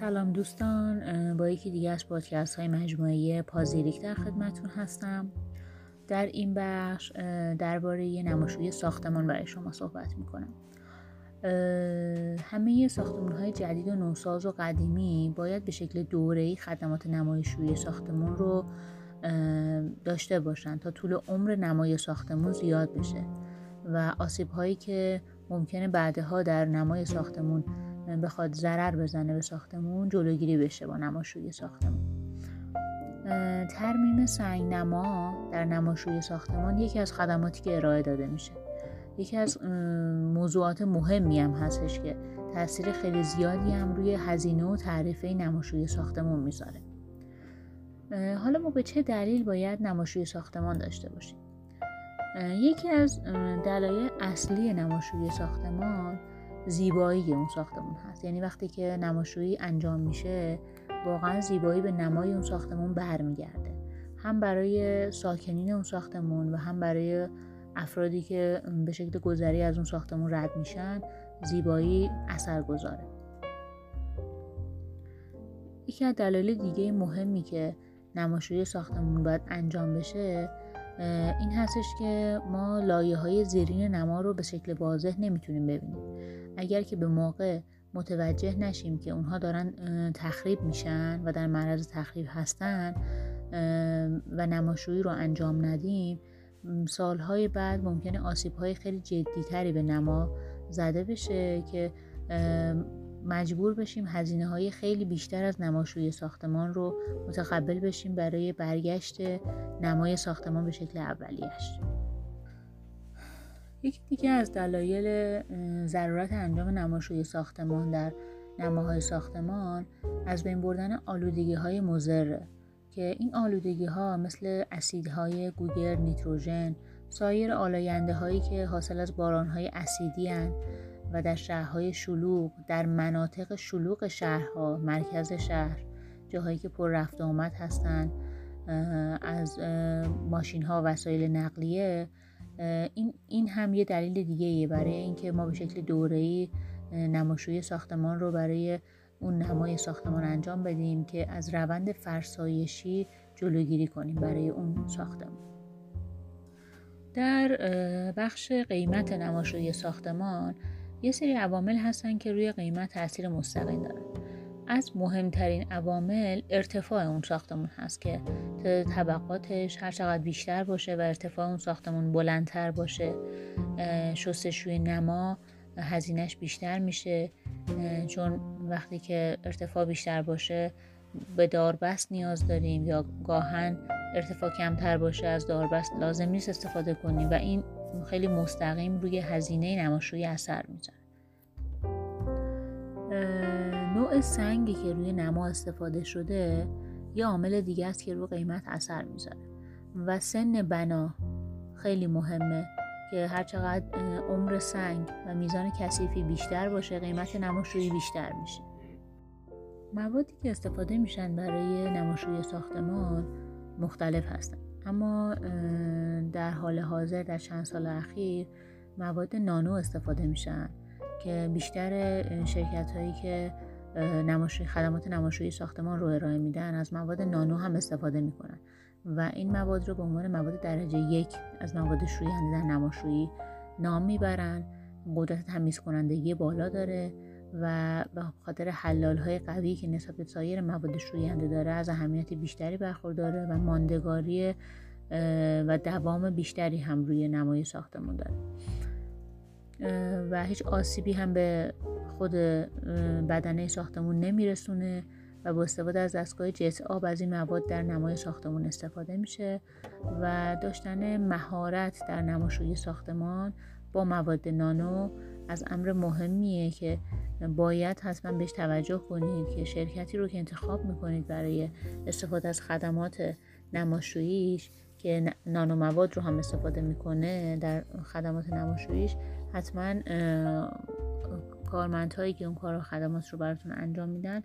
سلام دوستان با یکی دیگه از پادکست های مجموعه پازیریک در خدمتون هستم. در این بخش درباره نماشوی ساختمان برای شما صحبت می‌کنم. همه ساختمان های جدید و نوساز و قدیمی باید به شکل دوره‌ای خدمات نمایشوی ساختمون رو داشته باشن تا طول عمر نمای ساختمون زیاد بشه و آسیب هایی که ممکنه بعدها در نمای ساختمون بخواد ضرر بزنه به ساختمون جلوگیری بشه با نماشوی ساختمون. ترمیم سنگ نما در نماشوی ساختمان یکی از خدماتی که ارائه داده میشه. یکی از موضوعات مهمی هم هستش که تاثیر خیلی زیادی هم روی هزینه و تعریفه نماشوی ساختمان می‌ذاره. حالا ما به چه دلیل باید نماشوی ساختمان داشته باشیم؟ یکی از دلایل اصلی نماشوی ساختمان زیبایی اون ساختمون هست. یعنی وقتی که نماشویی انجام میشه واقعا زیبایی به نمای اون ساختمون برمیگرده. هم برای ساکنین اون ساختمون و هم برای افرادی که به شکل گذری از اون ساختمون رد میشن زیبایی اثر گذاره یکی از دلایل دیگه مهمی که نماشوی ساختمون باید انجام بشه این هستش که ما لایه های زیرین نما رو به شکل واضح نمی‌تونیم ببینیم. اگر که به موقع متوجه نشیم که اونها دارن تخریب میشن و در معرض تخریب هستن و نماشویی رو انجام ندیم سالهای بعد ممکنه آسیب های خیلی جدیتری به نما زده بشه که مجبور بشیم هزینه های خیلی بیشتر از نماشوی ساختمان رو متقبل بشیم برای برگشت نمای ساختمان به شکل اولیش یکی دیگه از دلایل ضرورت انجام نماشوی ساختمان در نماهای ساختمان از بین بردن آلودگی های مزره که این آلودگی ها مثل اسیدهای گوگر، نیتروژن، سایر آلاینده هایی که حاصل از باران های اسیدی هن و در شهرهای شلوغ در مناطق شلوغ شهرها مرکز شهر جاهایی که پر رفت آمد هستند از ماشین ها وسایل نقلیه این, این هم یه دلیل دیگه برای اینکه ما به شکل دوره‌ای نماشوی ساختمان رو برای اون نمای ساختمان انجام بدیم که از روند فرسایشی جلوگیری کنیم برای اون ساختمان. در بخش قیمت نماشوی ساختمان یه سری عوامل هستن که روی قیمت تاثیر مستقیم دارن. از مهمترین عوامل ارتفاع اون ساختمون هست که طبقاتش هر چقدر بیشتر باشه و ارتفاع اون ساختمون بلندتر باشه شستشوی نما هزینهش بیشتر میشه چون وقتی که ارتفاع بیشتر باشه به داربست نیاز داریم یا گاهن ارتفاع کمتر باشه از داربست لازم نیست استفاده کنیم و این خیلی مستقیم روی هزینه نماشوی اثر می‌ذاره. نوع سنگی که روی نما استفاده شده یه عامل دیگه است که روی قیمت اثر می‌ذاره. و سن بنا خیلی مهمه که هرچقدر عمر سنگ و میزان کثیفی بیشتر باشه قیمت نماشویی بیشتر میشه. موادی که استفاده میشن برای نماشوی ساختمان مختلف هستن. اما در حال حاضر در چند سال اخیر مواد نانو استفاده میشن که بیشتر شرکت هایی که نماشوی خدمات نماشویی ساختمان رو ارائه میدن از مواد نانو هم استفاده می‌کنن. و این مواد رو به عنوان مواد درجه یک از مواد شوینده در نماشویی نام می‌برن. قدرت تمیز کنندگی بالا داره. و به خاطر حلال های قوی که نسبت سایر مواد شوینده داره از اهمیت بیشتری برخورداره و ماندگاری و دوام بیشتری هم روی نمای ساختمون داره. و هیچ آسیبی هم به خود بدنه ساختمون نمیرسونه و با استفاده از دستگاه جس آب از این مواد در نمای ساختمون استفاده میشه و داشتن مهارت در نماشوی ساختمان با مواد نانو از امر مهمیه که باید حتما بهش توجه کنید که شرکتی رو که انتخاب می‌کنید برای استفاده از خدمات نماشوییش که نانو مواد رو هم استفاده می‌کنه در خدمات نماشوییش حتما کارمندهایی که اون کار و خدمات رو براتون انجام میدن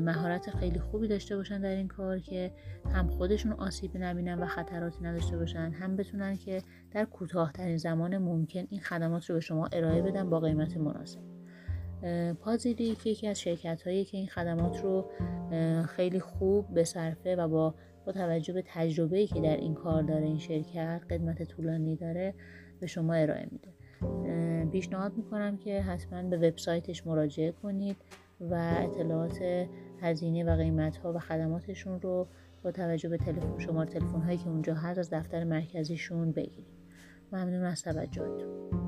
مهارت خیلی خوبی داشته باشن در این کار که هم خودشون آسیب نبینن و خطراتی نداشته باشن هم بتونن که در کوتاهترین زمان ممکن این خدمات رو به شما ارائه بدن با قیمت مناسب. پازیلی که یکی از شرکت هایی که این خدمات رو خیلی خوب به صرفه و با با توجه به تجربه که در این کار داره این شرکت قدمت طولانی داره به شما ارائه میده. پیشنهاد می‌کنم که حتما به وبسایتش مراجعه کنید و اطلاعات هزینه و قیمت ها و خدماتشون رو با توجه به تلفن شماره تلفن هایی که اونجا هست از دفتر مرکزیشون بگیرید. ممنون از توجهتون.